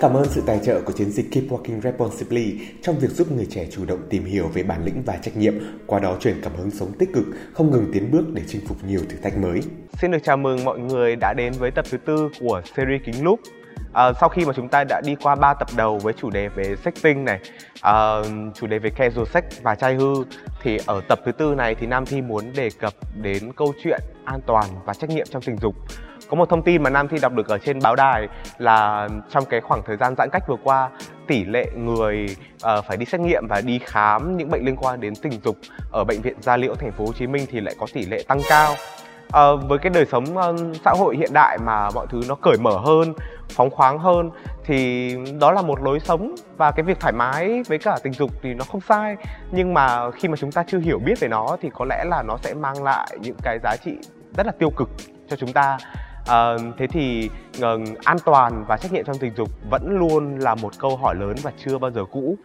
Cảm ơn sự tài trợ của chiến dịch Keep Walking Responsibly trong việc giúp người trẻ chủ động tìm hiểu về bản lĩnh và trách nhiệm, qua đó truyền cảm hứng sống tích cực, không ngừng tiến bước để chinh phục nhiều thử thách mới. Xin được chào mừng mọi người đã đến với tập thứ tư của series Kính Lúc. À, sau khi mà chúng ta đã đi qua 3 tập đầu với chủ đề về sexting này, à, chủ đề về casual sex và trai hư thì ở tập thứ tư này thì Nam Thi muốn đề cập đến câu chuyện an toàn và trách nhiệm trong tình dục. Có một thông tin mà Nam Thi đọc được ở trên báo đài là trong cái khoảng thời gian giãn cách vừa qua tỷ lệ người uh, phải đi xét nghiệm và đi khám những bệnh liên quan đến tình dục ở bệnh viện Gia Liễu thành phố Hồ Chí Minh thì lại có tỷ lệ tăng cao. Uh, với cái đời sống uh, xã hội hiện đại mà mọi thứ nó cởi mở hơn phóng khoáng hơn thì đó là một lối sống và cái việc thoải mái với cả tình dục thì nó không sai nhưng mà khi mà chúng ta chưa hiểu biết về nó thì có lẽ là nó sẽ mang lại những cái giá trị rất là tiêu cực cho chúng ta à, thế thì uh, an toàn và trách nhiệm trong tình dục vẫn luôn là một câu hỏi lớn và chưa bao giờ cũ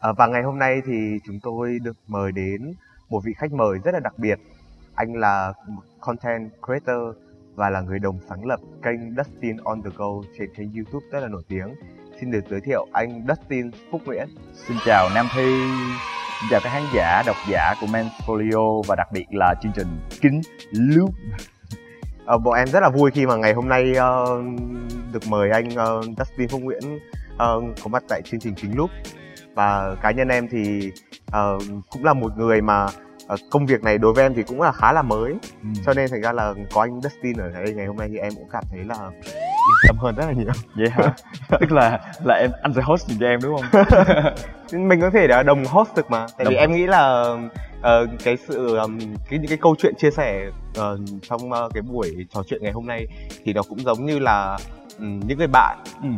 à, và ngày hôm nay thì chúng tôi được mời đến một vị khách mời rất là đặc biệt anh là content creator và là người đồng sáng lập kênh Dustin on the Go trên kênh YouTube rất là nổi tiếng. Xin được giới thiệu anh Dustin Phúc Nguyễn. Xin chào Nam Thi, xin chào các khán giả, độc giả của Manfolio và đặc biệt là chương trình Kính Loop. À, bọn em rất là vui khi mà ngày hôm nay uh, được mời anh uh, Dustin Phúc Nguyễn uh, có mặt tại chương trình Kính Loop và cá nhân em thì uh, cũng là một người mà uh, công việc này đối với em thì cũng là khá là mới ừ. cho nên thành ra là có anh Dustin ở đây ngày hôm nay thì em cũng cảm thấy là yên tâm hơn rất là nhiều. Vậy hả? Tức là là em anh sẽ host cho em đúng không? Mình có thể là đồng host được mà. Tại đồng vì em nghĩ là uh, cái sự um, cái những cái câu chuyện chia sẻ uh, trong uh, cái buổi trò chuyện ngày hôm nay thì nó cũng giống như là um, những người bạn ừ.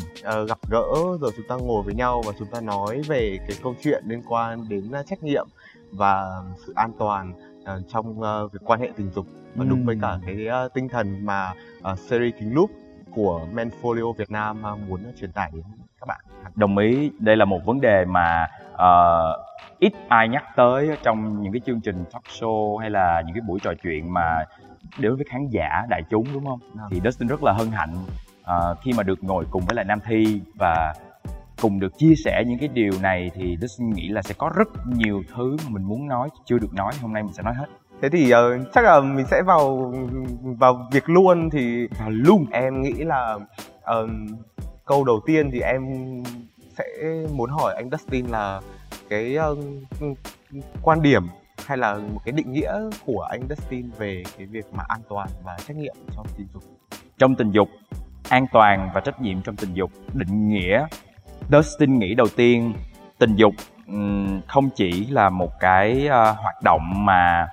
uh, gặp gỡ rồi chúng ta ngồi với nhau và chúng ta nói về cái câu chuyện liên quan đến uh, trách nhiệm và sự an toàn uh, trong uh, việc quan hệ tình dục. Và ừ. đúng với cả cái uh, tinh thần mà uh, series kính loop của Manfolio Việt Nam uh, muốn truyền tải đến các bạn. Đồng ý, đây là một vấn đề mà uh, ít ai nhắc tới trong những cái chương trình talk show hay là những cái buổi trò chuyện mà đối với khán giả đại chúng đúng không? À. Thì Dustin rất là hân hạnh uh, khi mà được ngồi cùng với lại Nam Thi và cùng được chia sẻ những cái điều này thì Dustin nghĩ là sẽ có rất nhiều thứ mà mình muốn nói chưa được nói hôm nay mình sẽ nói hết thế thì uh, chắc là mình sẽ vào vào việc luôn thì vào luôn. em nghĩ là uh, câu đầu tiên thì em sẽ muốn hỏi anh Dustin là cái uh, quan điểm hay là một cái định nghĩa của anh Dustin về cái việc mà an toàn và trách nhiệm trong tình dục? Trong tình dục an toàn và trách nhiệm trong tình dục. Định nghĩa Dustin nghĩ đầu tiên tình dục không chỉ là một cái hoạt động mà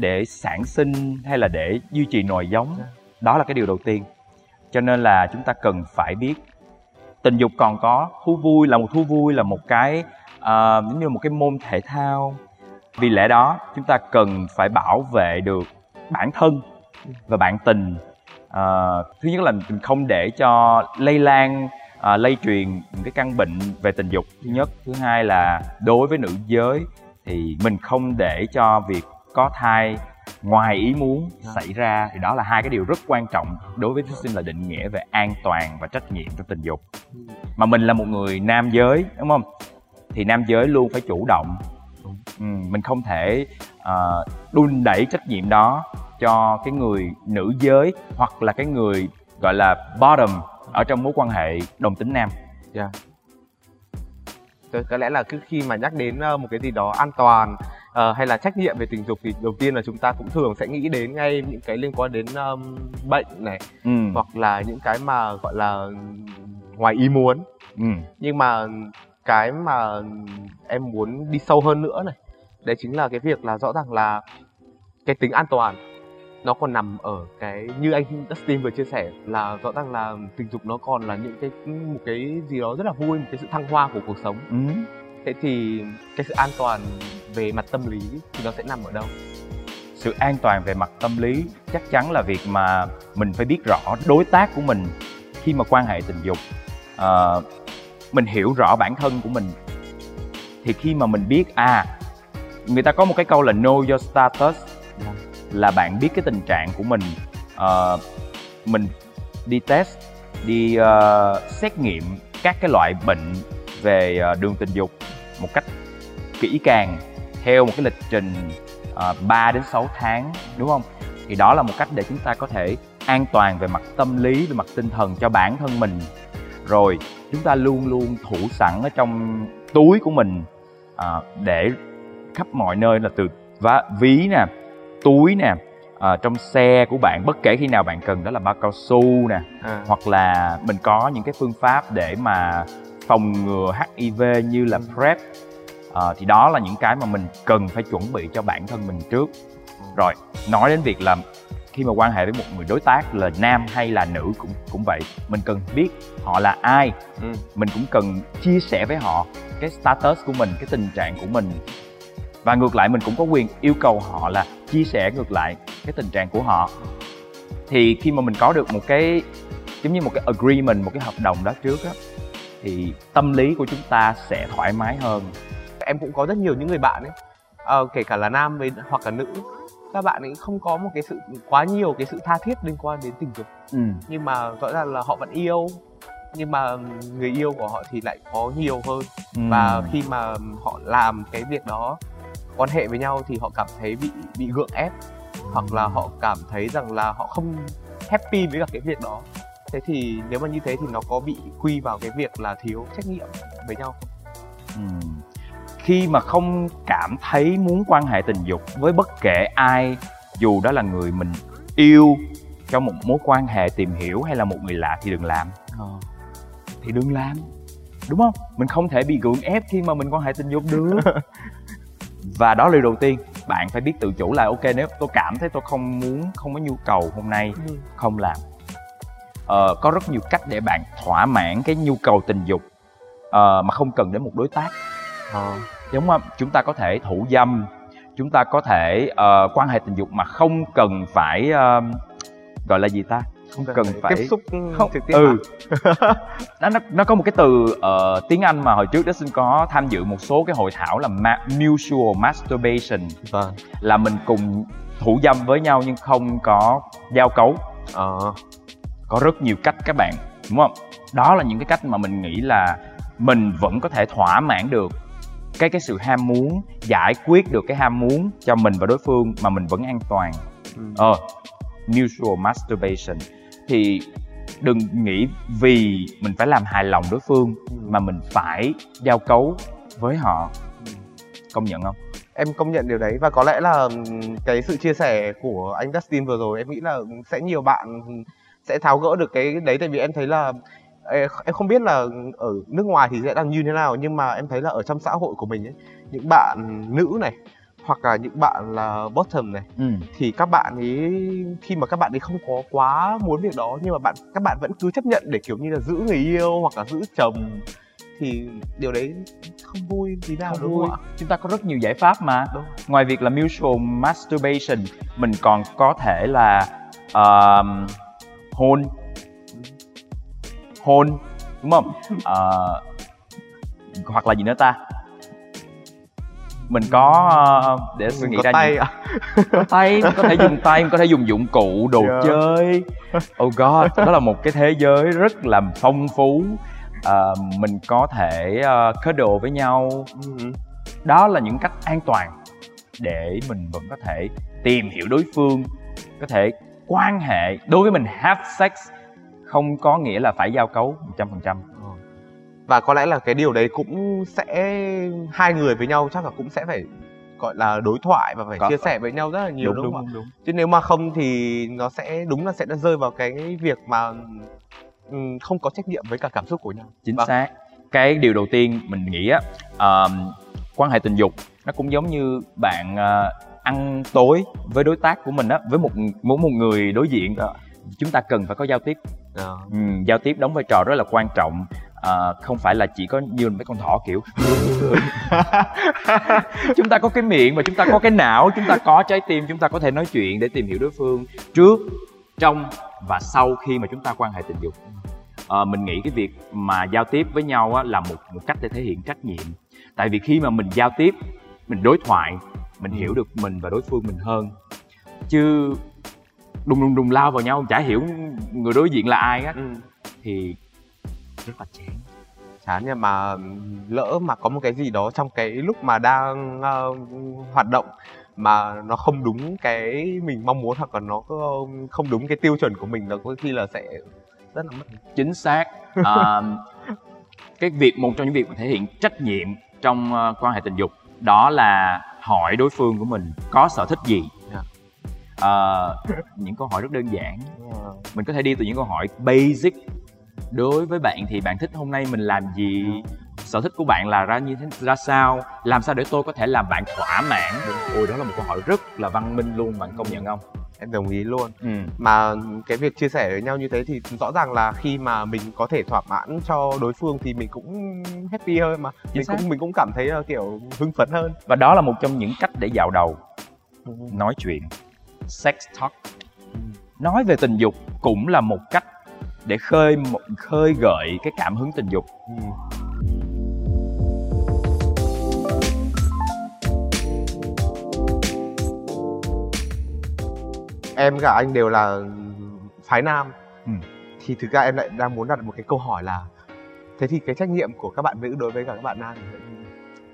để sản sinh hay là để duy trì nòi giống. Đó là cái điều đầu tiên. Cho nên là chúng ta cần phải biết tình dục còn có thú vui là một thú vui là một cái uh, giống như một cái môn thể thao. Vì lẽ đó chúng ta cần phải bảo vệ được bản thân và bạn tình. Uh, thứ nhất là mình không để cho lây lan à, lây truyền những cái căn bệnh về tình dục thứ nhất. Thứ hai là đối với nữ giới thì mình không để cho việc có thai ngoài ý muốn xảy ra thì đó là hai cái điều rất quan trọng đối với thí sinh là định nghĩa về an toàn và trách nhiệm trong tình dục. Mà mình là một người nam giới đúng không? Thì nam giới luôn phải chủ động. Ừ, mình không thể uh, đun đẩy trách nhiệm đó cho cái người nữ giới hoặc là cái người gọi là bottom ở trong mối quan hệ đồng tính nam. Yeah. Dạ. có lẽ là cứ khi mà nhắc đến ờ, một cái gì đó an toàn uh, hay là trách nhiệm về tình dục thì đầu tiên là chúng ta cũng thường sẽ nghĩ đến ngay những cái liên quan đến um, bệnh này ừ. hoặc là những cái mà gọi là ngoài ý muốn ừ. nhưng mà cái mà em muốn đi sâu hơn nữa này đấy chính là cái việc là rõ ràng là cái tính an toàn nó còn nằm ở cái như anh Dustin vừa chia sẻ là rõ ràng là tình dục nó còn là những cái một cái gì đó rất là vui một cái sự thăng hoa của cuộc sống ừ. Thế thì cái sự an toàn về mặt tâm lý thì nó sẽ nằm ở đâu? Sự an toàn về mặt tâm lý chắc chắn là việc mà mình phải biết rõ đối tác của mình khi mà quan hệ tình dục. Uh, mình hiểu rõ bản thân của mình. Thì khi mà mình biết à người ta có một cái câu là know your status là bạn biết cái tình trạng của mình. Uh, mình đi test đi uh, xét nghiệm các cái loại bệnh về ờ, đường tình dục một cách kỹ càng theo một cái lịch trình uh, 3 đến 6 tháng đúng không? Thì đó là một cách để chúng ta có thể an toàn về mặt tâm lý về mặt tinh thần cho bản thân mình. Rồi chúng ta luôn luôn thủ sẵn ở trong túi của mình à, để khắp mọi nơi là từ vá, ví nè túi nè à, trong xe của bạn. Bất kể khi nào bạn cần đó là bao cao su nè à. hoặc là mình có những cái phương pháp để mà phòng ngừa HIV như là PrEP à, thì đó là những cái mà mình cần phải chuẩn bị cho bản thân mình trước. Rồi nói đến việc là khi mà quan hệ với một người đối tác là nam hay là nữ cũng cũng vậy mình cần biết họ là ai. Ừ. mình cũng cần chia sẻ với họ cái status của mình cái tình trạng của mình. Và ngược lại mình cũng có quyền yêu cầu họ là chia sẻ ngược lại cái tình trạng của họ. Thì khi mà mình có được một cái giống như một cái agreement một cái hợp đồng đó trước á thì tâm lý của chúng ta sẽ thoải mái hơn. Em cũng có rất nhiều những người bạn ấy. Ờ, kể cả là nam với hoặc là nữ. Các bạn ấy không có một cái sự quá nhiều cái sự tha thiết liên quan đến tình dục. Ừ. nhưng mà rõ ràng là họ vẫn yêu. Nhưng mà người yêu của họ thì lại có nhiều hơn. Ừ. và khi mà họ làm cái việc đó quan hệ với nhau thì họ cảm thấy bị bị gượng ép. Hoặc là họ cảm thấy rằng là họ không happy với cả cái việc đó thế thì nếu mà như thế thì nó có bị quy vào cái việc là thiếu trách nhiệm với nhau không? Ừ. khi mà không cảm thấy muốn quan hệ tình dục với bất kể ai dù đó là người mình yêu trong một mối quan hệ tìm hiểu hay là một người lạ thì đừng làm. Thì đừng làm đúng không? Mình không thể bị gượng ép khi mà mình quan hệ tình dục được. Và đó là điều đầu tiên. Bạn phải biết tự chủ là ok nếu tôi cảm thấy tôi không muốn không có nhu cầu hôm nay không làm ờ, có rất nhiều cách để bạn thỏa mãn cái nhu cầu tình dục ờ, mà không cần đến một đối tác. Giống không chúng ta có thể thủ dâm chúng ta có thể ờ, quan hệ tình dục mà không cần phải ờ, gọi là gì ta? Không cần phải tiếp xúc không trực tiếp ừ. à? nó, nó nó có một cái từ ờ, tiếng Anh mà hồi trước Dustin có tham dự một số cái hội thảo là ma- mutual masturbation. Vâng. Là mình cùng thủ dâm với nhau nhưng không có giao cấu. Ờ có rất nhiều cách các bạn đúng không đó là những cái cách mà mình nghĩ là mình vẫn có thể thỏa mãn được cái cái sự ham muốn giải quyết được cái ham muốn cho mình và đối phương mà mình vẫn an toàn ừ. ờ mutual masturbation thì đừng nghĩ vì mình phải làm hài lòng đối phương Ừ. mà mình phải giao cấu với họ Ừ. công nhận không em công nhận điều đấy và có lẽ là ừm, cái sự chia sẻ của anh Dustin vừa rồi em nghĩ là sẽ nhiều bạn sẽ tháo gỡ được cái đấy tại vì em thấy là em không biết là ở nước ngoài thì sẽ là như thế nào nhưng mà em thấy là ở trong xã hội của mình ấy những bạn nữ này hoặc là những bạn là bottom này ừ. thì các bạn ấy khi mà các bạn ấy không có quá muốn việc đó nhưng mà bạn các bạn vẫn cứ chấp nhận để kiểu như là giữ người yêu hoặc là giữ chồng thì điều đấy không vui tí nào Không đúng vui. không ạ chúng ta có rất nhiều giải pháp mà Đúng. ngoài việc là mutual masturbation mình còn có thể là um, hôn. Hôn đúng không? Ờ, hoặc là gì nữa ta? Mình có ờ, để suy nghĩ ra tay những- ạ có tay có thể dùng tay có thể dùng dụng cụ đồ Yeah. chơi. Oh god đó là một cái thế giới rất là phong phú. Ờ, mình có thể uh, cuddle với nhau. Ừ. đó là những cách an toàn để mình vẫn có thể tìm hiểu đối phương có thể quan hệ đối với mình have sex không có nghĩa là phải giao cấu 100% và có lẽ là cái điều đấy cũng sẽ hai người với nhau chắc là cũng sẽ phải gọi là đối thoại và phải Có. chia sẻ với nhau rất là nhiều đúng đúng, đúng không đúng, chứ nếu mà không thì nó sẽ đúng là sẽ đã rơi vào cái việc mà ừm, không có trách nhiệm với cả cảm xúc của nhau. Chính Vâng. xác. Cái điều đầu tiên mình nghĩ á ờm, quan hệ tình dục nó cũng giống như bạn ờ, ăn tối với đối tác của mình á với một mỗi một người đối diện chúng ta cần phải có giao tiếp. Ờ. ừ, giao tiếp đóng vai trò rất là quan trọng Ờ, không phải là chỉ có như mấy con thỏ kiểu. Chúng ta có cái miệng và chúng ta có cái não chúng ta có trái tim chúng ta có thể nói chuyện để tìm hiểu đối phương trước trong và sau khi mà chúng ta quan hệ tình dục. Ờ, mình nghĩ cái việc mà giao tiếp với nhau á, là một một cách để thể hiện trách nhiệm. Tại vì khi mà mình giao tiếp mình đối thoại mình hiểu được mình và đối phương mình hơn. Chứ đùng đùng đùng lao vào nhau chả hiểu người đối diện là ai á Ừ. thì rất là chán. Chán nhưng mà lỡ mà có một cái gì đó trong cái lúc mà đang uh, hoạt động mà nó không đúng cái mình mong muốn hoặc là nó không đúng cái tiêu chuẩn của mình là có khi là sẽ rất là mất chính xác. À, cái việc một trong những việc thể hiện trách nhiệm trong uh, quan hệ tình dục đó là hỏi đối phương của mình có sở thích gì. Dạ. uh, những câu hỏi rất đơn giản. Yeah. mình có thể đi từ những câu hỏi basic. Đối với bạn thì bạn thích hôm nay mình làm gì? Yeah sở thích của bạn là ra như thế ra sao? Làm sao để tôi có thể làm bạn thỏa mãn? Ôi đó là một câu hỏi rất là văn minh luôn bạn công nhận không em đồng ý luôn ừ. mà cái việc chia sẻ với nhau như thế thì rõ ràng là khi mà mình có thể thỏa mãn cho đối phương thì mình cũng happy hơn mà Chính mình xác. cũng mình cũng cảm thấy kiểu hưng phấn hơn và đó là một trong những cách để dạo đầu ừ. nói chuyện sex talk ừ. nói về tình dục cũng là một cách để khơi khơi gợi cái cảm hứng tình dục ừ. Em và anh đều là phái nam. Ừ. thì thực ra em lại đang muốn đặt một cái câu hỏi là thế thì cái trách nhiệm của các bạn nữ đối với cả các bạn nam thì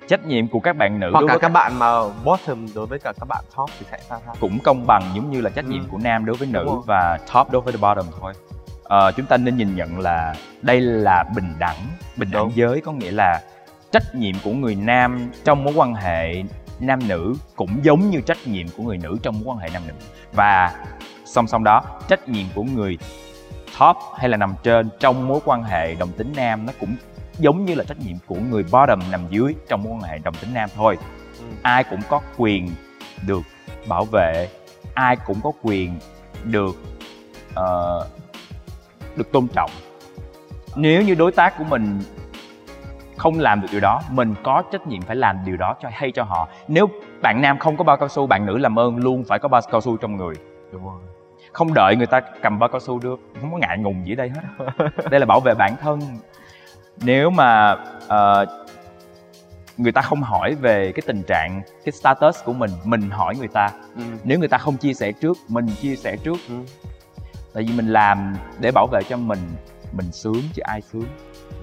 trách nhiệm của các bạn nữ hoặc cả các, các bạn mà bottom đối với cả các bạn top thì sẽ sao sao? Cũng công bằng giống như là trách nhiệm ừ. của nam đối với nữ và top đối với the bottom thôi. À, chúng ta nên nhìn nhận là đây là bình đẳng bình đẳng giới có nghĩa là trách nhiệm của người nam trong mối quan hệ nam nữ cũng giống như trách nhiệm của người nữ trong mối quan hệ nam nữ. Và song song đó trách nhiệm của người top hay là nằm trên trong mối quan hệ đồng tính nam nó cũng giống như là trách nhiệm của người bottom nằm dưới trong mối quan hệ đồng tính nam thôi. Ừ. ai cũng có quyền được bảo vệ ai cũng có quyền được uh, được tôn trọng. Nếu như đối tác của mình không làm được điều đó mình có trách nhiệm phải làm điều đó cho hay cho họ. Nếu bạn nam không có bao cao su bạn nữ làm ơn luôn phải có bao cao su trong người. Đúng rồi. Không đợi người ta cầm bao cao su được không có ngại ngùng gì ở đây hết. Đây là bảo vệ bản thân. Nếu mà uh, người ta không hỏi về cái tình trạng cái status của mình mình hỏi người ta. Ừ. nếu người ta không chia sẻ trước mình chia sẻ trước. Ừ. tại vì mình làm để bảo vệ cho mình mình sướng chứ ai sướng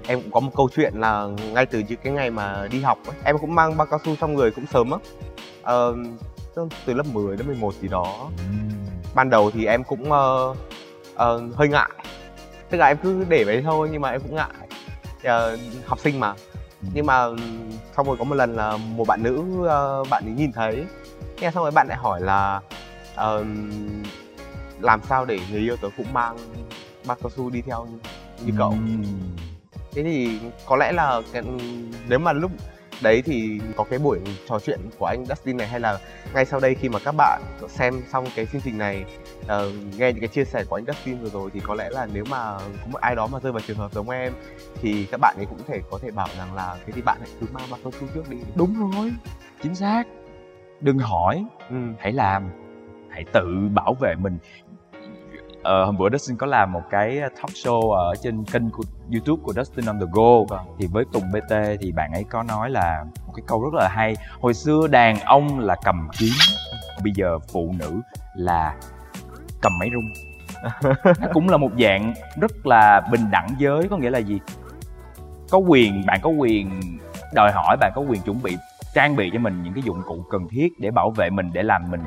em cũng có một câu chuyện là ngay từ những cái ngày mà đi học ấy, em cũng mang bao cao su trong người cũng sớm á. Ờ, từ lớp 10 đến 11 gì đó. Ban đầu thì em cũng uh, uh, hơi ngại. Tức là em cứ để đấy thôi nhưng mà em cũng ngại uh, học sinh mà. Nhưng mà xong rồi có một lần là một bạn nữ uh, bạn ấy nhìn thấy. Nghe xong rồi bạn lại hỏi là uh, làm sao để người yêu tớ cũng mang bao cao su đi theo như, như cậu thế thì có lẽ là cái, nếu mà lúc đấy thì có cái buổi trò chuyện của anh Dustin này hay là ngay sau đây khi mà các bạn xem xong cái chương trình này uh, nghe những cái chia sẻ của anh Dustin vừa rồi thì có lẽ là nếu mà có một ai đó mà rơi vào trường hợp giống em thì các bạn ấy cũng thể có thể bảo rằng là thế thì bạn hãy cứ mang bao cao su trước đi. Đúng rồi. Chính xác. Đừng hỏi. Ừ. hãy làm. Hãy tự bảo vệ mình uh, hôm bữa Dustin có làm một cái talk show ở trên kênh của YouTube của Dustin on the Go. Vâng. thì với Tùng BT thì bạn ấy có nói là một cái câu rất là hay. Hồi xưa đàn ông là cầm kiếm bây giờ phụ nữ là cầm máy rung. Nó cũng là một dạng rất là bình đẳng giới có nghĩa là gì? Có quyền bạn có quyền đòi hỏi bạn có quyền chuẩn bị trang bị cho mình những cái dụng cụ cần thiết để bảo vệ mình để làm mình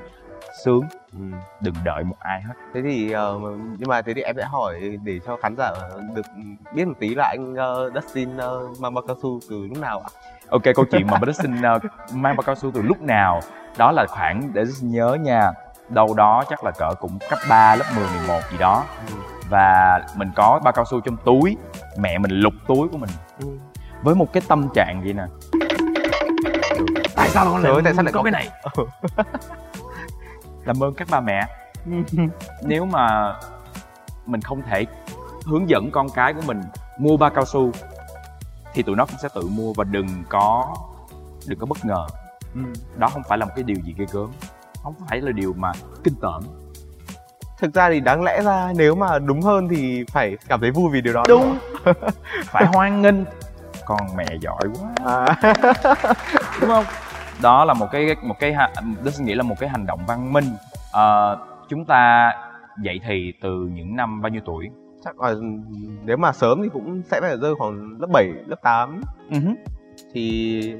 sướng. Ừ. đừng đợi một ai hết. Thế thì uh, nhưng mà thế thì em sẽ hỏi để cho khán giả được biết một tí là anh uh, Dustin uh, mang bao cao su từ lúc nào ạ? Ok câu chuyện mà Dustin uh, mang bao cao su từ lúc nào đó là khoảng để Dustin nhớ nha đâu đó chắc là cỡ cũng cấp 3, lớp 10, 11 gì đó. Ừ. và mình có bao cao su trong túi mẹ mình lục túi của mình. Ừ. với một cái tâm trạng vậy nè. Tại sao con lại tại sao lại có cái này làm ơn các ba mẹ. Nếu mà mình không thể hướng dẫn con cái của mình mua ba cao su thì tụi nó cũng sẽ tự mua và đừng có đừng có bất ngờ. Ừ. đó không phải là một cái điều gì ghê gớm không phải là điều mà kinh tởm. Thực ra thì đáng lẽ ra nếu mà đúng hơn thì phải cảm thấy vui vì điều đó. Đúng. Phải hoan nghênh. Con mẹ giỏi quá. À. đúng không đó là một cái một cái tôi nghĩ là một cái hành động văn minh. À, chúng ta dậy thì từ những năm bao nhiêu tuổi? Chắc là nếu mà sớm thì cũng sẽ phải rơi khoảng lớp 7, lớp 8 uh-huh. thì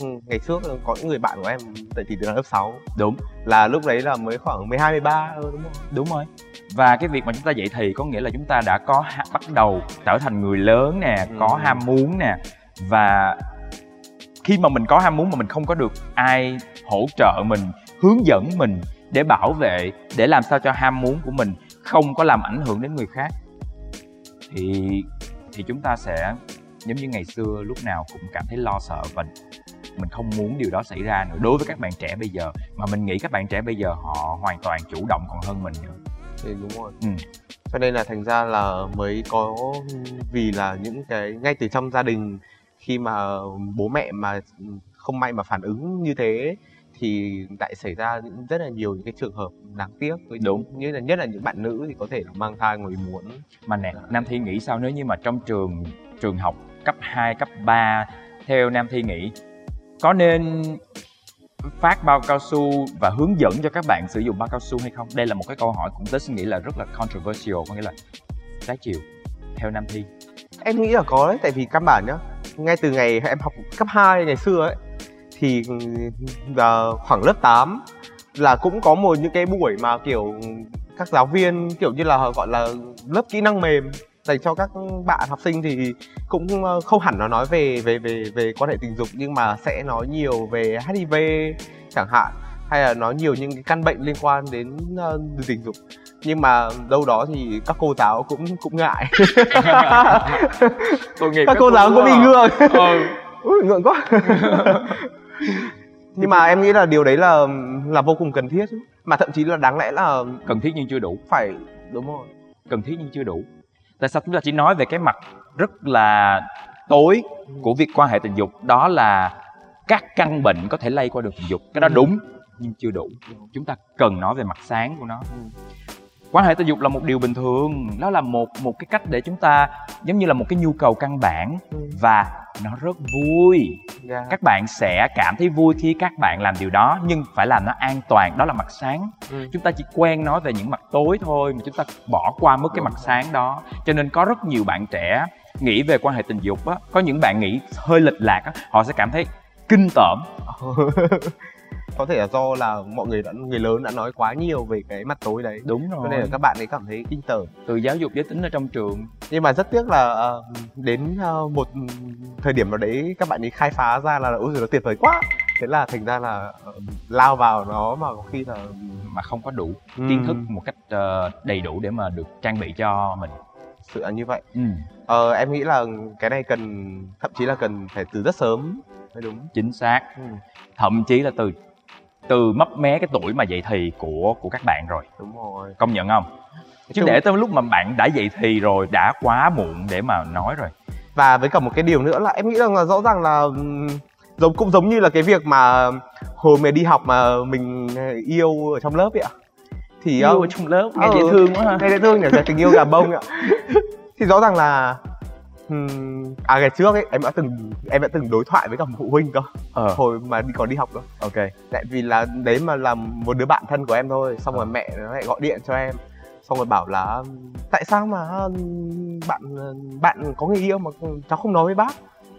ừ, ngày trước có những người bạn của em tại thì từ lớp 6 đúng. Là lúc đấy là mới khoảng 12 13 ừ, đúng không? đúng rồi. Và cái việc mà chúng ta dậy thì có nghĩa là chúng ta đã có bắt đầu trở thành người lớn nè Ừ. có ham muốn nè. Và khi mà mình có ham muốn mà mình không có được ai hỗ trợ mình hướng dẫn mình để bảo vệ để làm sao cho ham muốn của mình không có làm ảnh hưởng đến người khác thì thì chúng ta sẽ giống như ngày xưa lúc nào cũng cảm thấy lo sợ và mình không muốn điều đó xảy ra nữa. Đối với các bạn trẻ bây giờ mà mình nghĩ các bạn trẻ bây giờ họ hoàn toàn chủ động còn hơn mình nữa. Thì đúng rồi. Ừ. cho nên là thành ra là mới có vì là những cái ngay từ trong gia đình khi mà bố mẹ mà không may mà phản ứng như thế thì lại xảy ra những rất là nhiều những cái trường hợp đáng tiếc với Đúng. như là nhất là những bạn nữ thì có thể là mang thai ngoài muốn mà nè Nam Thi nghĩ sao nếu như mà trong trường trường học cấp 2, cấp 3 theo Nam Thi nghĩ có nên phát bao cao su và hướng dẫn cho các bạn sử dụng bao cao su hay không? Đây là một cái câu hỏi cũng tớ suy nghĩ là rất là controversial có nghĩa là trái chiều theo Nam Thi. em nghĩ là có đấy tại vì căn bản nhá ngay từ ngày em học cấp 2 ngày xưa ấy, thì giờ khoảng lớp 8 là cũng có một những cái buổi mà, kiểu, các giáo viên, kiểu như là gọi là lớp kỹ năng mềm dành cho các bạn học sinh thì cũng ờ, không hẳn nó nói về về về về quan hệ tình dục nhưng mà sẽ nói nhiều về HIV chẳng hạn hay là nói nhiều những cái căn bệnh liên quan đến ờ, tình dục. Nhưng mà đâu đó thì các cô giáo cũng cũng ngại. Tội nghiệp các cô giáo cũng bị ngượng Ừ. Ui, ngượng quá. Nhưng mà em nghĩ là điều đấy là là vô cùng cần thiết. Mà thậm chí là đáng lẽ là Cần thiết nhưng chưa đủ. phải đúng rồi. Cần thiết nhưng chưa đủ. Tại sao chúng ta chỉ nói về cái mặt rất là tối của việc quan hệ tình dục? Đó là các căn bệnh có thể lây qua đường tình dục. Cái đó Ừ. đúng nhưng chưa đủ. Chúng ta cần nói về mặt sáng của nó. Quan hệ tình dục là một điều bình thường. Nó là một một cái cách để chúng ta giống như là một cái nhu cầu căn bản Ừ. và nó rất vui. Yeah. các bạn sẽ cảm thấy vui khi các bạn làm điều đó nhưng phải làm nó an toàn. Đó là mặt sáng. Ừ. chúng ta chỉ quen nói về những mặt tối thôi mà chúng ta bỏ qua mất cái mặt sáng đó. Cho nên có rất nhiều bạn trẻ nghĩ về quan hệ tình dục á. Có những bạn nghĩ hơi lệch lạc á. Họ sẽ cảm thấy kinh tởm có thể là do là mọi người đã người lớn đã nói quá nhiều về cái mặt tối đấy. Đúng cho nên là các bạn ấy cảm thấy kinh tởm. Từ giáo dục giới tính ở trong trường. Nhưng mà rất tiếc là ờ, đến ờ, một thời điểm nào đấy các bạn ấy khai phá ra là ôi giời nó tuyệt vời quá. Thế là thành ra là ờ, lao vào nó mà có khi là mà không có đủ Ừ. kiến thức một cách ờ, đầy đủ để mà được trang bị cho mình. Sự là như vậy. Ừ, ờ, em nghĩ là cái này cần thậm chí là cần phải từ rất sớm mới đúng. Chính xác. Ừ, thậm chí là từ từ mấp mé cái tuổi mà dậy thì của của các bạn rồi. Đúng rồi. Công nhận không? Chứ để tới lúc mà bạn đã dậy thì rồi đã quá muộn để mà nói rồi. Và với cả một cái điều nữa là em nghĩ rằng là rõ ràng là giống cũng giống như là cái việc mà hồi mà đi học mà mình yêu ở trong lớp vậy ạ. Thì yêu ở trong lớp nghe ờ, dễ thương quá ha. nghe dễ thương nhỉ tình yêu gà bông ạ. Thì rõ ràng là à ngày trước ấy em đã từng em đã từng đối thoại với cả một phụ huynh cơ. Ờ. Hồi mà đi còn đi học cơ. Ok. Tại vì là đấy mà là một đứa bạn thân của em thôi xong rồi mẹ nó lại gọi điện cho em xong rồi bảo là tại sao mà bạn bạn có người yêu mà cháu không nói với bác?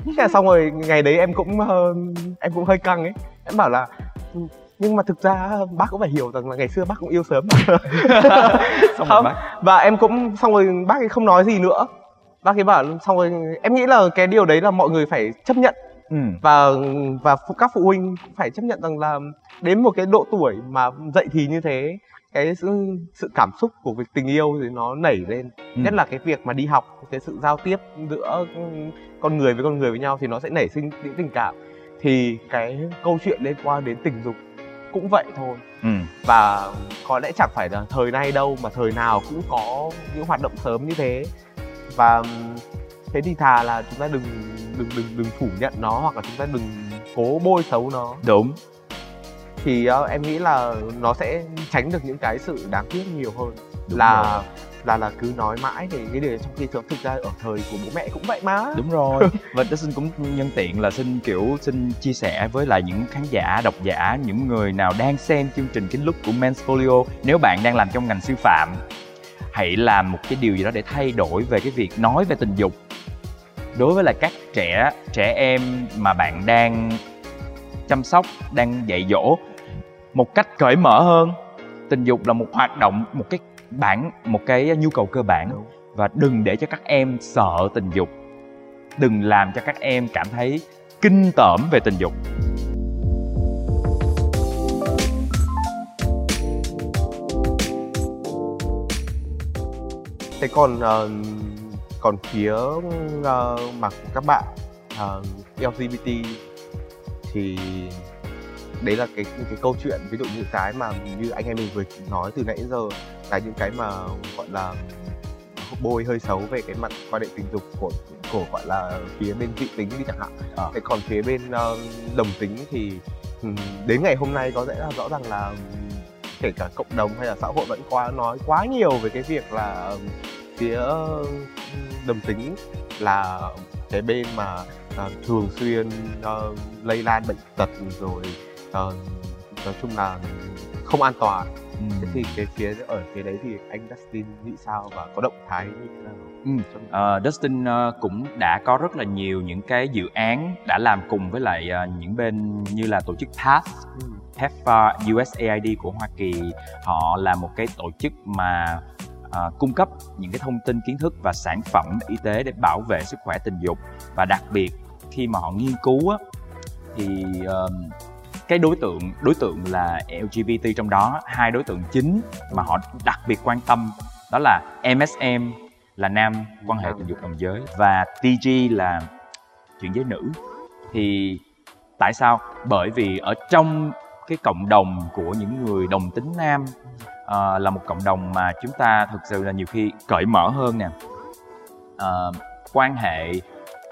Thế là xong rồi ngày đấy em cũng ờ, em cũng hơi căng ấy. Em bảo là "Ừ, nhưng mà thực ra bác cũng phải hiểu rằng là ngày xưa bác cũng yêu sớm mà. Xong rồi bác và em cũng xong rồi bác ấy không nói gì nữa bác ấy bảo xong rồi em nghĩ là cái điều đấy là mọi người phải chấp nhận. Ừ. Và và phụ- các phụ huynh phải chấp nhận rằng là đến một cái độ tuổi mà dậy thì như thế cái sự, sự cảm xúc của việc tình yêu thì nó nảy lên. Ừ. nhất là cái việc mà đi học cái sự giao tiếp giữa con người với con người với nhau thì nó sẽ nảy sinh những tình cảm. Thì cái câu chuyện liên quan đến tình dục cũng vậy thôi. Ừ. Và có lẽ chẳng phải là thời nay đâu mà thời nào cũng có những hoạt động sớm như thế và thế thì thà là chúng ta đừng đừng đừng đừng phủ nhận nó hoặc là chúng ta đừng cố bôi xấu nó. Đúng. Thì ờ, em nghĩ là nó sẽ tránh được những cái sự đáng tiếc nhiều hơn Đúng là rồi. là là cứ nói mãi về cái điều trong khi thực thực ra ở thời của bố mẹ cũng vậy mà. Đúng rồi. Và tôi xin cũng nhân tiện là xin kiểu xin chia sẻ với lại những khán giả độc giả những người nào đang xem chương trình kính lúc của Men's Folio nếu bạn đang làm trong ngành sư phạm hãy làm một cái điều gì đó để thay đổi về cái việc nói về tình dục. Đối với là các trẻ trẻ em mà bạn đang chăm sóc đang dạy dỗ một cách cởi mở hơn tình dục là một hoạt động một cái bản một cái nhu cầu cơ bản. Và đừng để cho các em sợ tình dục. Đừng làm cho các em cảm thấy kinh tởm về tình dục thế còn uh, còn phía uh, mà các bạn uh, LGBT thì đấy là cái cái câu chuyện ví dụ như cái mà như anh em mình vừa nói từ nãy giờ là những cái mà gọi là bôi hơi xấu về cái mặt quan hệ tình dục của của gọi là phía bên vị tính đi chẳng hạn à. thế còn phía bên uh, đồng tính thì đến ngày hôm nay có lẽ là rõ ràng là kể cả cộng đồng hay là xã hội vẫn quá nói quá nhiều về cái việc là phía đồng tính là cái bên mà uh, thường xuyên uh, lây lan bệnh tật rồi uh, nói chung là không an toàn ừ. thế thì cái phía ở phía đấy thì anh Dustin nghĩ sao và có động thái như thế nào ừ. uh, Dustin uh, cũng đã có rất là nhiều những cái dự án đã làm cùng với lại uh, những bên như là tổ chức PATH ừ. PEPFAR ờ, USAID của Hoa Kỳ. Họ là một cái tổ chức mà uh, cung cấp những cái thông tin kiến thức và sản phẩm y tế để bảo vệ sức khỏe tình dục. Và đặc biệt khi mà họ nghiên cứu á, thì uh, cái đối tượng đối tượng là LGBT trong đó hai đối tượng chính mà họ đặc biệt quan tâm đó là MSM là nam quan hệ tình dục đồng giới và TG là chuyện giới nữ. Thì tại sao? Bởi vì ở trong cái cộng đồng của những người đồng tính nam uh, là một cộng đồng mà chúng ta thực sự là nhiều khi cởi mở hơn nè uh, quan hệ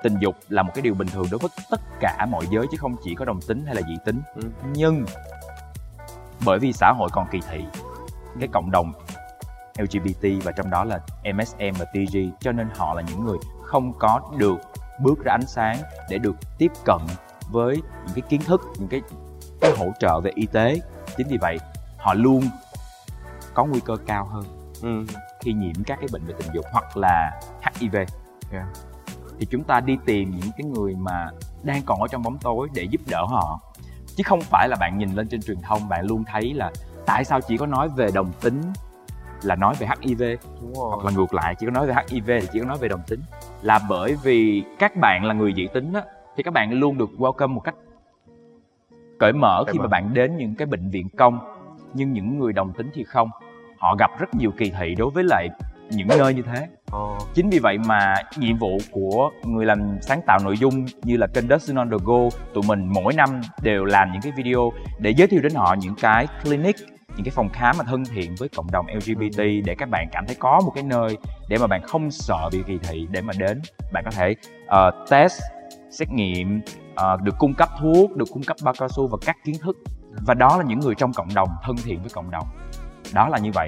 tình dục là một cái điều bình thường đối với tất cả mọi giới chứ không chỉ có đồng tính hay là dị tính ừ. nhưng bởi vì xã hội còn kỳ thị cái cộng đồng LGBT và trong đó là MSM và TG cho nên họ là những người không có được bước ra ánh sáng để được tiếp cận với những cái kiến thức những cái cái hỗ trợ về y tế chính vì vậy họ luôn có nguy cơ cao hơn ừ. khi nhiễm các cái bệnh về tình dục hoặc là HIV yeah. thì chúng ta đi tìm những cái người mà đang còn ở trong bóng tối để giúp đỡ họ chứ không phải là bạn nhìn lên trên truyền thông bạn luôn thấy là tại sao chỉ có nói về đồng tính là nói về HIV Đúng rồi. hoặc là ngược lại chỉ có nói về HIV thì chỉ có nói về đồng tính là bởi vì các bạn là người dị tính á, thì các bạn luôn được welcome một cách cởi mở khi mà bạn đến những cái bệnh viện công. Nhưng những người đồng tính thì không. Họ gặp rất nhiều kỳ thị đối với lại những nơi như thế. Oh. chính vì vậy mà nhiệm vụ của người làm sáng tạo nội dung như là kênh Dustin on the Go tụi mình mỗi năm đều làm những cái video để giới thiệu đến họ những cái clinic những cái phòng khám mà thân thiện với cộng đồng LGBT để các bạn cảm thấy có một cái nơi để mà bạn không sợ bị kỳ thị để mà đến. Bạn có thể uh, test xét nghiệm uh, được cung cấp thuốc được cung cấp bao cao su và các kiến thức. Và đó là những người trong cộng đồng thân thiện với cộng đồng. Đó là như vậy.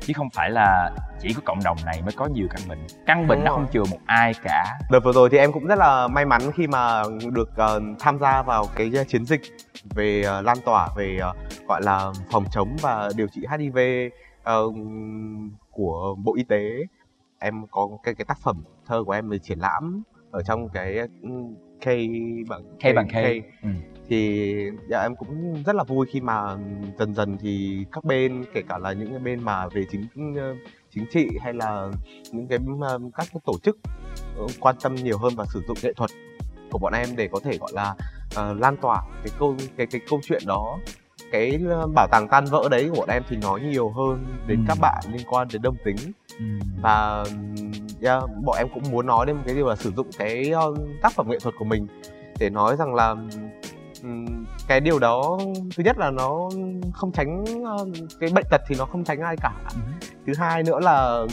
Chứ không phải là chỉ có cộng đồng này mới có nhiều căn bệnh. Căn bệnh nó không chừa một ai cả. Đợt vừa rồi thì em cũng rất là may mắn khi mà được uh, tham gia vào cái chiến dịch về uh, lan tỏa về uh, gọi là phòng chống và điều trị HIV uh, của bộ y tế. Em có cái cái tác phẩm thơ của em về triển lãm ở trong cái K bằng K, K bằng K, K. Ừ. thì dạ, em cũng rất là vui khi mà dần dần thì các bên kể cả là những cái bên mà về chính chính trị hay là những cái các cái tổ chức quan tâm nhiều hơn và sử dụng nghệ thuật của bọn em để có thể gọi là uh, lan tỏa cái câu cái cái câu chuyện đó cái bảo tàng tan vỡ đấy của bọn em thì nói nhiều hơn đến ừ. các bạn liên quan đến đồng tính ừ. và yeah, bọn em cũng muốn nói đến cái điều là sử dụng cái tác phẩm nghệ thuật của mình để nói rằng là cái điều đó thứ nhất là nó không tránh cái bệnh tật thì nó không tránh ai cả ừ. thứ hai nữa là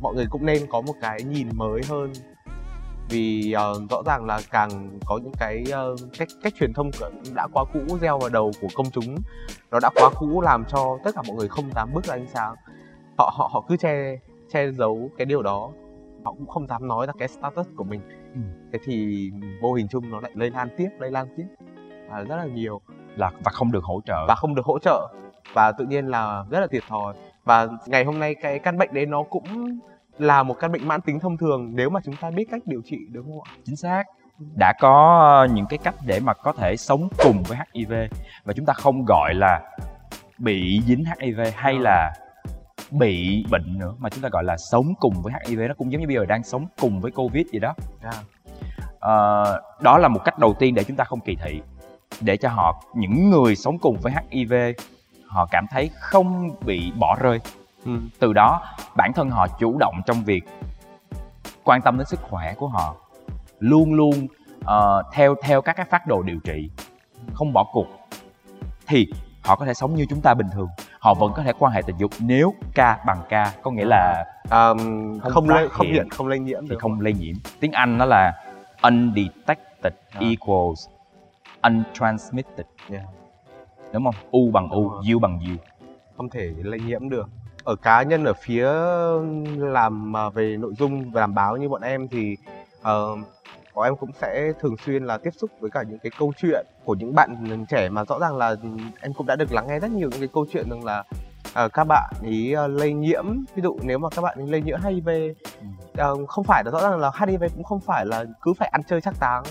mọi người cũng nên có một cái nhìn mới hơn vì uh, rõ ràng là càng có những cái uh, cách cách truyền thông đã quá cũ gieo vào đầu của công chúng. Nó đã quá cũ làm cho tất cả mọi người không dám bước ra ánh sáng. Họ họ họ cứ che che giấu cái điều đó. Họ cũng không dám nói ra cái status của mình. Ừ. thế thì vô hình chung nó lại lây lan tiếp lây lan tiếp và rất là nhiều. Là và không được hỗ trợ. Và không được hỗ trợ. Và tự nhiên là rất là thiệt thòi. Và ngày hôm nay cái căn bệnh đấy nó cũng là một căn bệnh mãn tính thông thường nếu mà chúng ta biết cách điều trị đúng không ạ? Chính xác. Đã có những cái cách để mà có thể sống cùng với HIV và chúng ta không gọi là bị dính HIV hay là bị bệnh nữa mà chúng ta gọi là sống cùng với HIV nó cũng giống như bây giờ đang sống cùng với Covid gì đó. yeah. Ờ, đó là một cách đầu tiên để chúng ta không kỳ thị để cho họ những người sống cùng với HIV họ cảm thấy không bị bỏ rơi ừ. từ đó bản thân họ chủ động trong việc quan tâm đến sức khỏe của họ. Luôn luôn ờ, theo theo các cái phác đồ điều trị. Không bỏ cuộc. Thì họ có thể sống như chúng ta bình thường. Họ vẫn có thể quan hệ tình dục nếu ca bằng ca có nghĩa là um, Không không phát lây không hiện không lây nhiễm thì không lây nhiễm. Tiếng anh nó là undetected À. equals untransmitted. Yeah. đúng không? U bằng u u bằng u. Không thể lây nhiễm được ở cá nhân ở phía làm à, về nội dung và làm báo như bọn em thì ờ, bọn em cũng sẽ thường xuyên là tiếp xúc với cả những cái câu chuyện của những bạn trẻ mà rõ ràng là em cũng đã được lắng nghe rất nhiều những cái câu chuyện rằng là ờ, các bạn ý ờ, lây nhiễm. Ví dụ nếu mà các bạn ấy lây nhiễm HIV ờ, không phải là rõ ràng là HIV cũng không phải là cứ phải ăn chơi chắc táng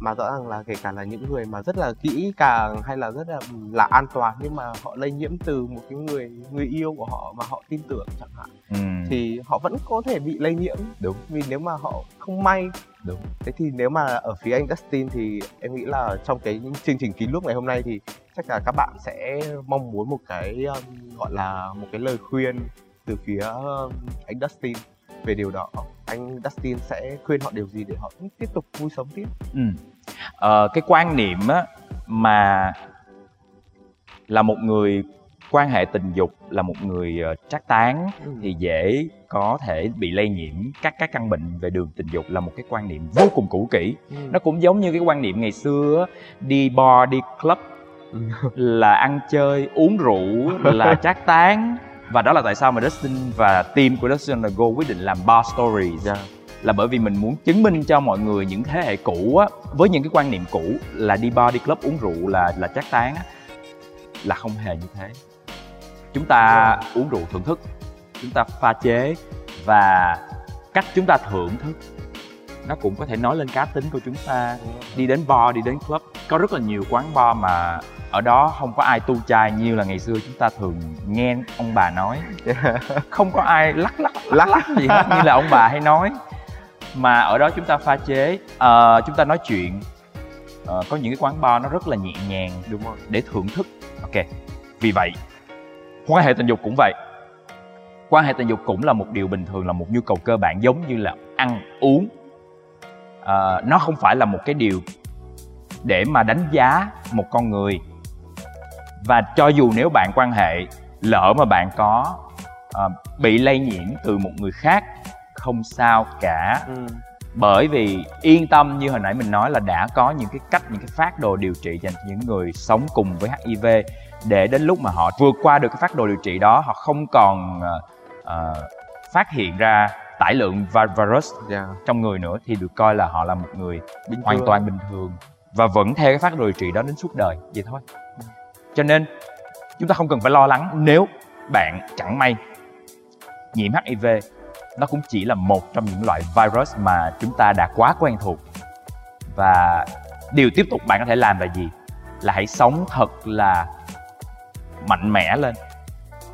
mà rõ ràng là kể cả là những người mà rất là kỹ càng hay là rất là là an toàn nhưng mà họ lây nhiễm từ một cái người người yêu của họ mà họ tin tưởng chẳng hạn Ừm, thì họ vẫn có thể bị lây nhiễm. Đúng. Vì nếu mà họ không may. Đúng. Thế thì nếu mà ở phía anh Dustin thì em nghĩ là trong cái những chương trình kín lúc ngày hôm nay thì chắc là các bạn sẽ mong muốn một cái um, gọi là một cái lời khuyên từ phía um, anh Dustin về điều đó anh Dustin sẽ khuyên họ điều gì để họ tiếp tục vui sống tiếp Ừ. Ờ, cái quan niệm á mà là một người quan hệ tình dục là một người ờ, trác tán Ừ. thì dễ có thể bị lây nhiễm các các căn bệnh về đường tình dục là một cái quan niệm vô cùng cũ kỹ Ừ. nó cũng giống như cái quan niệm ngày xưa đi bar đi club là ăn chơi uống rượu là trác tán và đó là tại sao mà Dustin và team của Dustin Go quyết định làm bar stories Dạ. là bởi vì mình muốn chứng minh cho mọi người những thế hệ cũ á với những cái quan niệm cũ là đi bar đi club uống rượu là là trác tán á là không hề như thế chúng ta uống rượu thưởng thức chúng ta pha chế và cách chúng ta thưởng thức nó cũng có thể nói lên cá tính của chúng ta. Đi đến bar đi đến club có rất là nhiều quán bar mà ở đó không có ai tu chai như là ngày xưa chúng ta thường nghe ông bà nói. Không có ai lắc lắc lắc. lắc gì hết như là ông bà hay nói. Mà ở đó chúng ta pha chế ờ, chúng ta nói chuyện. Ờ, có những cái quán bar nó rất là nhẹ nhàng đúng rồi. để thưởng thức. Ok vì vậy quan hệ tình dục cũng vậy. Quan hệ tình dục cũng là một điều bình thường là một nhu cầu cơ bản giống như là ăn uống Ờ, nó không phải là một cái điều để mà đánh giá một con người và cho dù nếu bạn quan hệ lỡ mà bạn có ờ, bị lây nhiễm từ một người khác không sao cả ừ. bởi vì yên tâm như hồi nãy mình nói là đã có những cái cách những cái phát đồ điều trị dành cho những người sống cùng với HIV để đến lúc mà họ vượt qua được cái phát đồ điều trị đó họ không còn ờ, phát hiện ra tải lượng vi- virus Dạ. trong người nữa thì được coi là họ là một người Bình hoàn thường. toàn bình thường và vẫn theo cái phát đồ điều trị đó đến suốt đời vậy thôi cho nên chúng ta không cần phải lo lắng nếu bạn chẳng may nhiễm HIV nó cũng chỉ là một trong những loại virus mà chúng ta đã quá quen thuộc và điều tiếp tục bạn có thể làm là gì là hãy sống thật là mạnh mẽ lên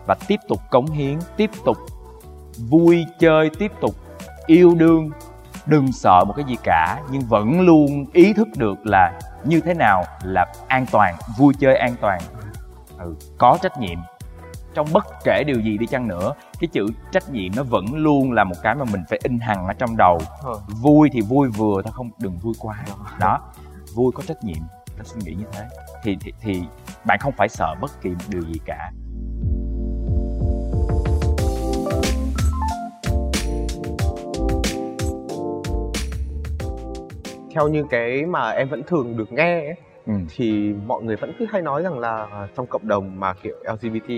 và tiếp tục cống hiến tiếp tục vui chơi tiếp tục yêu đương đừng sợ một cái gì cả nhưng vẫn luôn ý thức được là như thế nào là an toàn vui chơi an toàn. Ừ, có trách nhiệm. Trong bất kể điều gì đi chăng nữa cái chữ trách nhiệm nó vẫn luôn là một cái mà mình phải in hằn ở trong đầu. Ờ. vui thì vui vừa thôi không đừng vui quá. Đó vui có trách nhiệm. Nó suy nghĩ như thế. Thì, thì thì bạn không phải sợ bất kỳ một điều gì cả theo như cái mà em vẫn thường được nghe ấy, ừ. thì mọi người vẫn cứ hay nói rằng là trong cộng đồng mà kiểu LGBT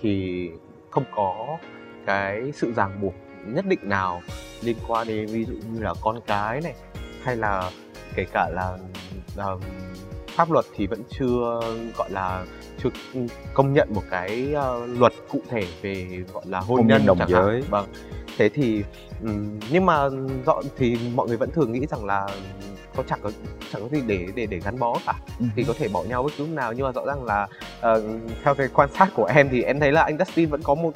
thì không có cái sự ràng buộc nhất định nào liên quan đến ví dụ như là con cái này hay là kể cả là ờm, pháp luật thì vẫn chưa gọi là chưa công nhận một cái uh, luật cụ thể về gọi là hôn, Hôn nhân nhân đồng giới. vâng thế thì nhưng mà rõ thì mọi người vẫn thường nghĩ rằng là có chẳng có chẳng có gì để để để gắn bó cả Ừ. thì có thể bỏ nhau bất cứ lúc nào nhưng mà rõ ràng là ờ, theo cái quan sát của em thì em thấy là anh Dustin vẫn có một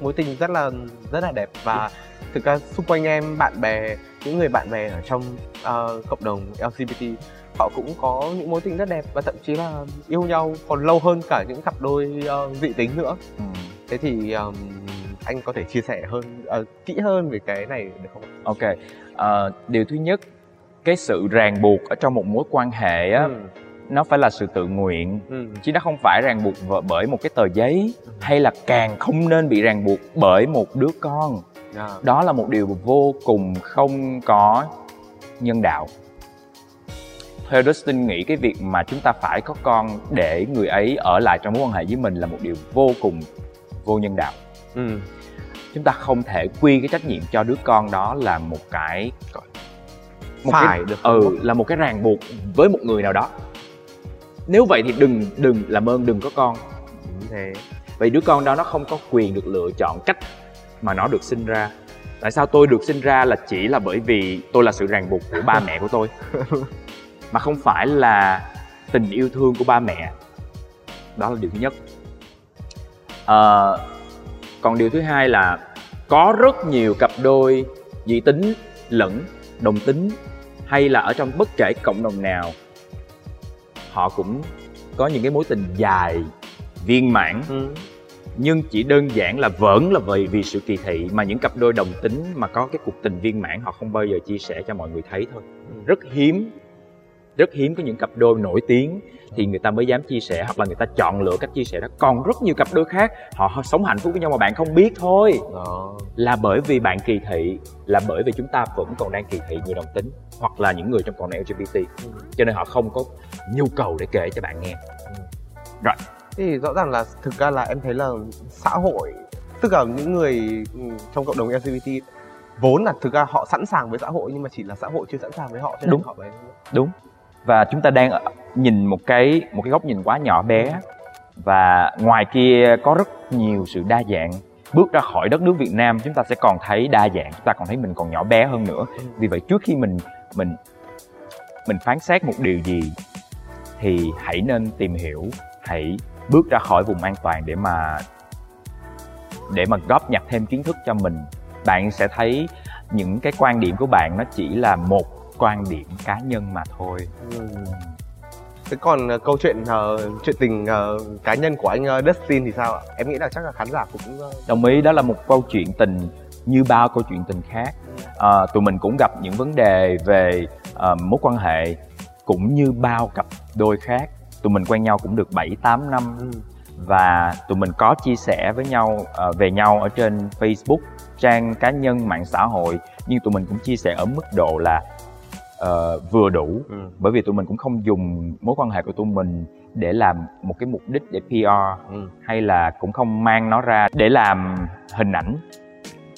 mối tình rất là rất là đẹp và thực ra xung quanh em bạn bè những người bạn bè ở trong ờ, cộng đồng LGBT họ cũng có những mối tình rất đẹp và thậm chí là yêu nhau còn lâu hơn cả những cặp đôi ờ, dị tính nữa Ừ. thế thì ờm, anh có thể chia sẻ hơn ờ, kỹ hơn về cái này được không ok Ờ, điều thứ nhất cái sự ràng buộc ở trong một mối quan hệ á Ừ, nó phải là sự tự nguyện. Ừ, chứ nó không phải ràng buộc bởi một cái tờ giấy hay là càng không nên bị ràng buộc bởi một đứa con. Dạ, đó là một điều vô cùng không có nhân đạo. Theo Dustin nghĩ cái việc mà chúng ta phải có con để người ấy ở lại trong mối quan hệ với mình là một điều vô cùng vô nhân đạo. Ừ, chúng ta không thể quy cái trách nhiệm cho đứa con đó là một cái một phải cái, được không? ừ là một cái ràng buộc với một người nào đó. Nếu vậy thì đừng đừng làm ơn đừng có con. Thế. Vậy đứa con đó nó không có quyền được lựa chọn cách mà nó được sinh ra. Tại sao tôi được sinh ra là chỉ là bởi vì tôi là sự ràng buộc của ba mẹ của tôi? Mà không phải là tình yêu thương của ba mẹ. Đó là điều thứ nhất. Ờ, còn điều thứ hai là có rất nhiều cặp đôi dị tính lẫn đồng tính hay là ở trong bất kể cộng đồng nào. Họ cũng có những cái mối tình dài viên mãn. Ừ. nhưng chỉ đơn giản là vẫn là vì vì sự kỳ thị mà những cặp đôi đồng tính mà có cái cuộc tình viên mãn họ không bao giờ chia sẻ cho mọi người thấy thôi. Rất hiếm rất hiếm có những cặp đôi nổi tiếng thì người ta mới dám chia sẻ hoặc là người ta chọn lựa cách chia sẻ đó. Còn rất nhiều cặp đôi khác họ sống hạnh phúc với nhau mà bạn không biết thôi. Đó là bởi vì bạn kỳ thị là bởi vì chúng ta vẫn còn đang kỳ thị người đồng tính hoặc là những người trong cộng đồng LGBT cho nên họ không có nhu cầu để kể cho bạn nghe. Rồi. Thế thì rõ ràng là thực ra là em thấy là xã hội tức là những người ừ, trong cộng đồng LGBT vốn là thực ra họ sẵn sàng với xã hội nhưng mà chỉ là xã hội chưa sẵn sàng với họ cho nên Đúng. họ mới đúng và chúng ta đang nhìn một cái một cái góc nhìn quá nhỏ bé. Và ngoài kia có rất nhiều sự đa dạng. Bước ra khỏi đất nước Việt Nam, chúng ta sẽ còn thấy đa dạng. Chúng ta còn thấy mình còn nhỏ bé hơn nữa. Vì vậy trước khi mình mình mình phán xét một điều gì, thì hãy nên tìm hiểu. Hãy bước ra khỏi vùng an toàn để mà để mà góp nhặt thêm kiến thức cho mình. Bạn sẽ thấy những cái quan điểm của bạn nó chỉ là một quan điểm cá nhân mà thôi Ừ. Thế còn ờ, câu chuyện ờ, chuyện tình ờ, cá nhân của anh ờ, Dustin thì sao ạ? Em nghĩ là chắc là khán giả cũng ờ, đồng ý đó là một câu chuyện tình như bao câu chuyện tình khác à, tụi mình cũng gặp những vấn đề về ờ, mối quan hệ cũng như bao cặp đôi khác tụi mình quen nhau cũng được 7 8 năm ừ. và tụi mình có chia sẻ với nhau ờ, về nhau ở trên Facebook trang cá nhân mạng xã hội nhưng tụi mình cũng chia sẻ ở mức độ là ờ, vừa đủ Ừ. bởi vì tụi mình cũng không dùng mối quan hệ của tụi mình để làm một cái mục đích để PR Ừ. hay là cũng không mang nó ra để làm hình ảnh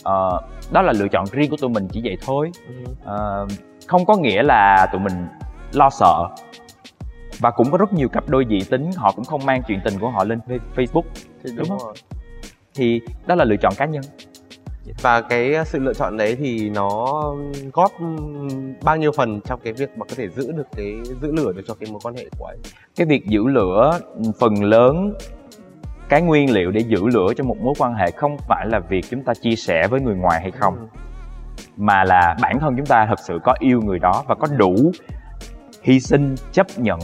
Ờ, đó là lựa chọn riêng của tụi mình chỉ vậy thôi Ừ. Ờ, không có nghĩa là tụi mình lo sợ và cũng có rất nhiều cặp đôi dị tính họ cũng không mang chuyện tình của họ lên Fa- Facebook Thì Đúng đúng không? rồi. thì đó là lựa chọn cá nhân Và cái sự lựa chọn đấy thì nó góp bao nhiêu phần trong cái việc mà có thể giữ được cái giữ lửa được cho cái mối quan hệ của anh? cái việc giữ lửa phần lớn cái nguyên liệu để giữ lửa cho một mối quan hệ không phải là việc chúng ta chia sẻ với người ngoài hay không Ừ. mà là bản thân chúng ta thật sự có yêu người đó và có đủ hy sinh chấp nhận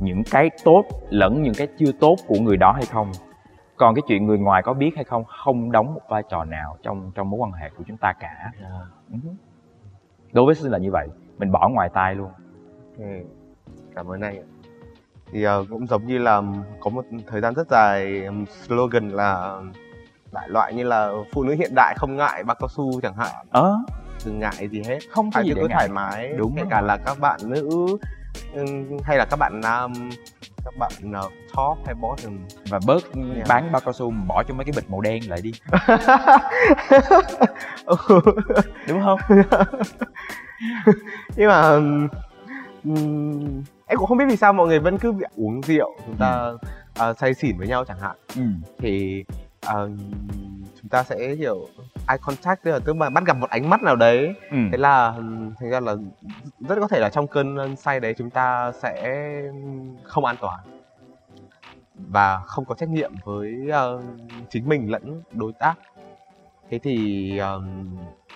những cái tốt lẫn những cái chưa tốt của người đó hay không còn cái chuyện người ngoài có biết hay không không đóng một vai trò nào trong trong mối quan hệ của chúng ta cả Ừ. đối với sinh là như vậy mình bỏ ngoài tai luôn Ok. Cảm ơn anh. Thì ờ, cũng giống như là có một thời gian rất dài ừm, slogan là đại loại như là phụ nữ hiện đại không ngại bao cao su chẳng hạn, ờ đừng ngại gì hết. không có Ai gì cứ để cứ ngại thoải mái, Đúng kể cả là các bạn nữ hay là các bạn nam, các bạn ờ, top hay bottom. và bớt Yeah. bán bao cao su mà bỏ trong mấy cái bịch màu đen lại đi đúng không nhưng mà ừm, em cũng không biết vì sao mọi người vẫn cứ uống rượu chúng ta uh, say xỉn với nhau chẳng hạn ừ. thì uh, chúng ta sẽ hiểu eye contact tức là tức là bắt gặp một ánh mắt nào đấy Ừ. thế là thành ra là rất có thể là trong cơn say đấy chúng ta sẽ không an toàn và không có trách nhiệm với ờ, chính mình lẫn đối tác thế thì ờm,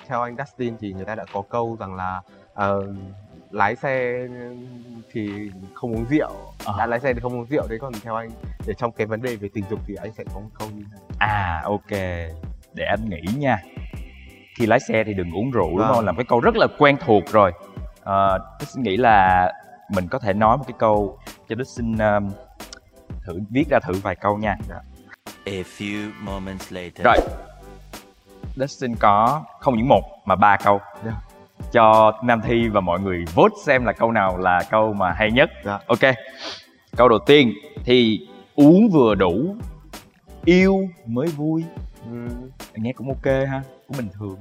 theo anh Dustin thì người ta đã có câu rằng là ờ, lái xe thì không uống rượu Ờ. đã lái xe thì không uống rượu đấy còn theo anh để trong cái vấn đề về tình dục thì anh sẽ có một câu như thế này À ok, để anh nghĩ nha. Khi lái xe thì đừng uống rượu đúng Vâng. không? Là một cái câu rất là quen thuộc rồi. Ờ, tôi xin nghĩ là mình có thể nói một cái câu cho Đức xin um, thử viết ra thử vài câu nha. A few moments later. Rồi. Dustin có không những một mà ba câu Dạ. Cho Nam Thi và mọi người vote xem là câu nào là câu mà hay nhất. Dạ. Ok. Câu đầu tiên thì uống vừa đủ, yêu mới vui. Ừm, Nghe cũng ok ha, cũng bình thường.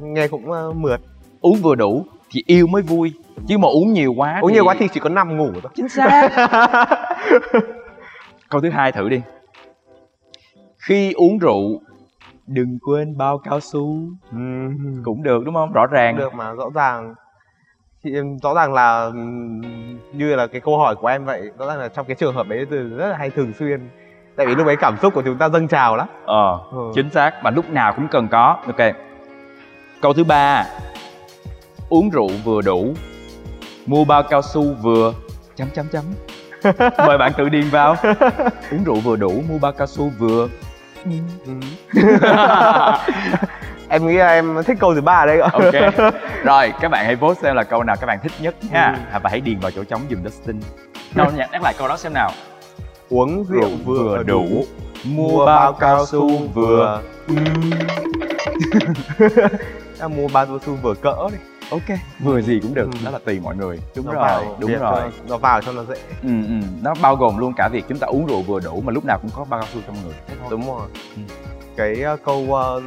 nghe cũng ờ, mượt Uống vừa đủ thì yêu mới vui, chứ mà uống nhiều quá uống thì... nhiều quá thì chỉ có nằm ngủ thôi chính xác. Câu thứ hai thử đi. Khi uống rượu đừng quên bao cao su Ừm, cũng được đúng không? Rõ ràng. được mà rõ ràng thì em- rõ ràng là như là cái câu hỏi của em vậy rõ ràng là trong cái trường hợp đấy từ rất là hay thường xuyên tại vì lúc ấy cảm xúc của chúng ta dâng trào lắm Ờ, Ừ. chính xác mà lúc nào cũng cần có. Ok. Câu thứ ba. Uống rượu vừa đủ, mua bao cao su vừa chấm chấm chấm. Mời bạn tự điền vào. Uống rượu vừa đủ, mua bao cao su vừa. Ừm. em nghĩ là em thích câu thứ ba đây ạ Ok. Rồi, các bạn hãy vote xem là câu nào các bạn thích nhất nha. Ừ. Và hãy điền vào chỗ trống dùm Dustin. Đâu nhắc nhắc lại câu đó xem nào. uống rượu vừa đủ mua bao cao su vừa. À, mua bao cao su vừa cỡ đi Ok, vừa gì cũng được, Ừ. đó là tùy mọi người. Đúng Nó rồi, vào đúng việc, rồi. nó vào cho nó dễ Ừ, ừ. Nó bao gồm luôn cả việc chúng ta uống rượu vừa đủ mà lúc nào cũng có bao cao su trong người. Đúng rồi Ừ. cái ờ, câu ờ,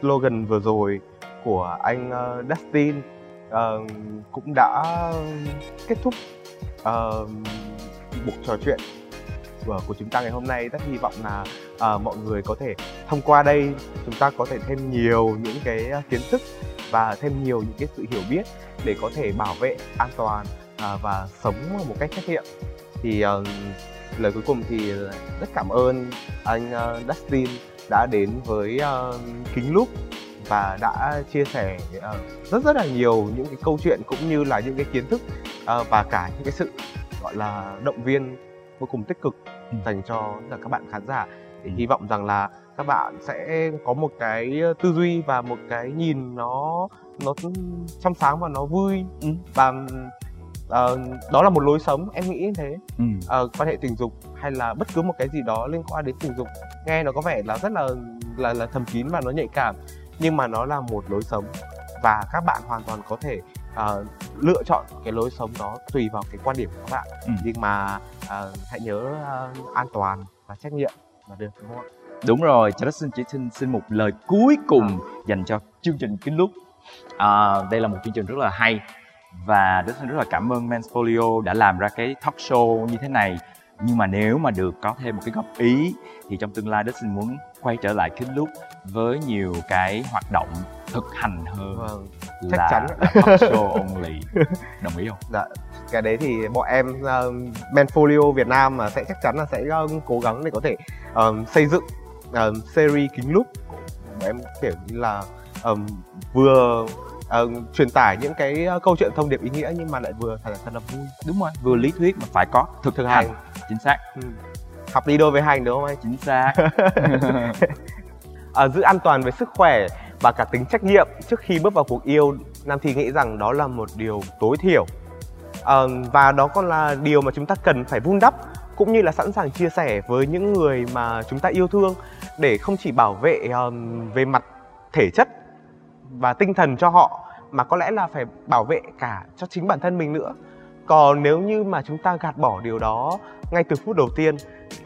slogan vừa rồi của anh ờ, Dustin ờ, cũng đã kết thúc ờ, buổi trò chuyện của, của chúng ta ngày hôm nay rất hy vọng là ờ, mọi người có thể thông qua đây chúng ta có thể thêm nhiều những cái kiến thức và thêm nhiều những cái sự hiểu biết để có thể bảo vệ an toàn à, và sống một cách trách nhiệm thì ờ, lời cuối cùng thì rất cảm ơn anh ờ, Dustin đã đến với ờ, kính lúc và đã chia sẻ rất rất là nhiều những cái câu chuyện cũng như là những cái kiến thức và cả những cái sự gọi là động viên vô cùng tích cực Ừ. dành cho tất cả các bạn khán giả thì Ừ. hy vọng rằng là các bạn sẽ có một cái tư duy và một cái nhìn nó nó trong sáng và nó vui Ừ. và ờ, đó là một lối sống em nghĩ như thế Ừ. ờ, quan hệ tình dục hay là bất cứ một cái gì đó liên quan đến tình dục nghe nó có vẻ là rất là là là thầm kín và nó nhạy cảm nhưng mà nó là một lối sống và các bạn hoàn toàn có thể ờ, lựa chọn cái lối sống đó tùy vào cái quan điểm của các bạn Ừ. nhưng mà ờ, hãy nhớ ờ, an toàn và trách nhiệm là được đúng không Đúng rồi, Dustin chỉ xin xin một lời cuối cùng dành cho chương trình kính lúc. À, đây là một chương trình rất là hay và Dustin rất là cảm ơn Mansfolio đã làm ra cái talk show như thế này. Nhưng mà nếu mà được có thêm một cái góp ý thì trong tương lai Dustin muốn quay trở lại kính lúc với nhiều cái hoạt động thực hành hơn vâng chắc là, chắn. là talk show only. Đồng ý không? dạ cái đấy thì bọn em uh, Manfolio Việt Nam mà sẽ chắc chắn là sẽ ờ, cố gắng để có thể ờm, xây dựng ờm, series kính của bọn em kiểu như là ờm, vừa ờm, truyền tải những cái ờ, câu chuyện thông điệp ý nghĩa nhưng mà lại vừa thật là thật là vui Đúng rồi, vừa lý thuyết mà phải có thực, thực hành. hành Chính xác, ừ. học đi đôi với hành đúng không anh chính xác. à, giữ an toàn về sức khỏe và cả tính trách nhiệm trước khi bước vào cuộc yêu nam thì nghĩ rằng đó là một điều tối thiểu Ờ, và đó còn là điều mà chúng ta cần phải vun đắp cũng như là sẵn sàng chia sẻ với những người mà chúng ta yêu thương để không chỉ bảo vệ um, về mặt thể chất và tinh thần cho họ mà có lẽ là phải bảo vệ cả cho chính bản thân mình nữa. Còn nếu như mà chúng ta gạt bỏ điều đó ngay từ phút đầu tiên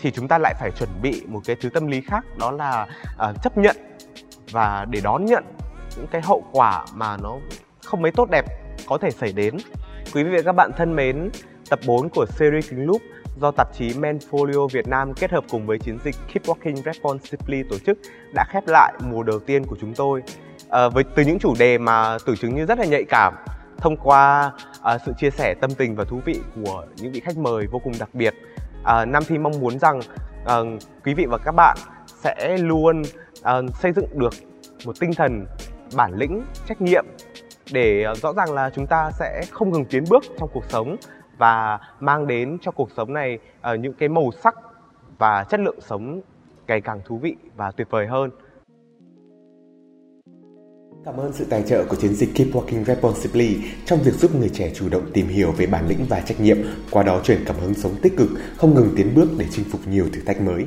thì chúng ta lại phải chuẩn bị một cái thứ tâm lý khác đó là uh, chấp nhận và để đón nhận những cái hậu quả mà nó không mấy tốt đẹp có thể xảy đến quý vị và các bạn thân mến tập 4 của series kính Loop do tạp chí Manfolio Việt Nam kết hợp cùng với chiến dịch Keep Walking Responsibly tổ chức đã khép lại mùa đầu tiên của chúng tôi. À, với từ những chủ đề mà tưởng chừng như rất là nhạy cảm, thông qua à, sự chia sẻ tâm tình và thú vị của những vị khách mời vô cùng đặc biệt, à, Nam Thi mong muốn rằng à, quý vị và các bạn sẽ luôn à, xây dựng được một tinh thần bản lĩnh, trách nhiệm để ờ, rõ ràng là chúng ta sẽ không ngừng tiến bước trong cuộc sống và mang đến cho cuộc sống này uh, những cái màu sắc và chất lượng sống ngày càng thú vị và tuyệt vời hơn. Cảm ơn sự tài trợ của chiến dịch Keep Walking Responsibly trong việc giúp người trẻ chủ động tìm hiểu về bản lĩnh và trách nhiệm, qua đó truyền cảm hứng sống tích cực, không ngừng tiến bước để chinh phục nhiều thử thách mới.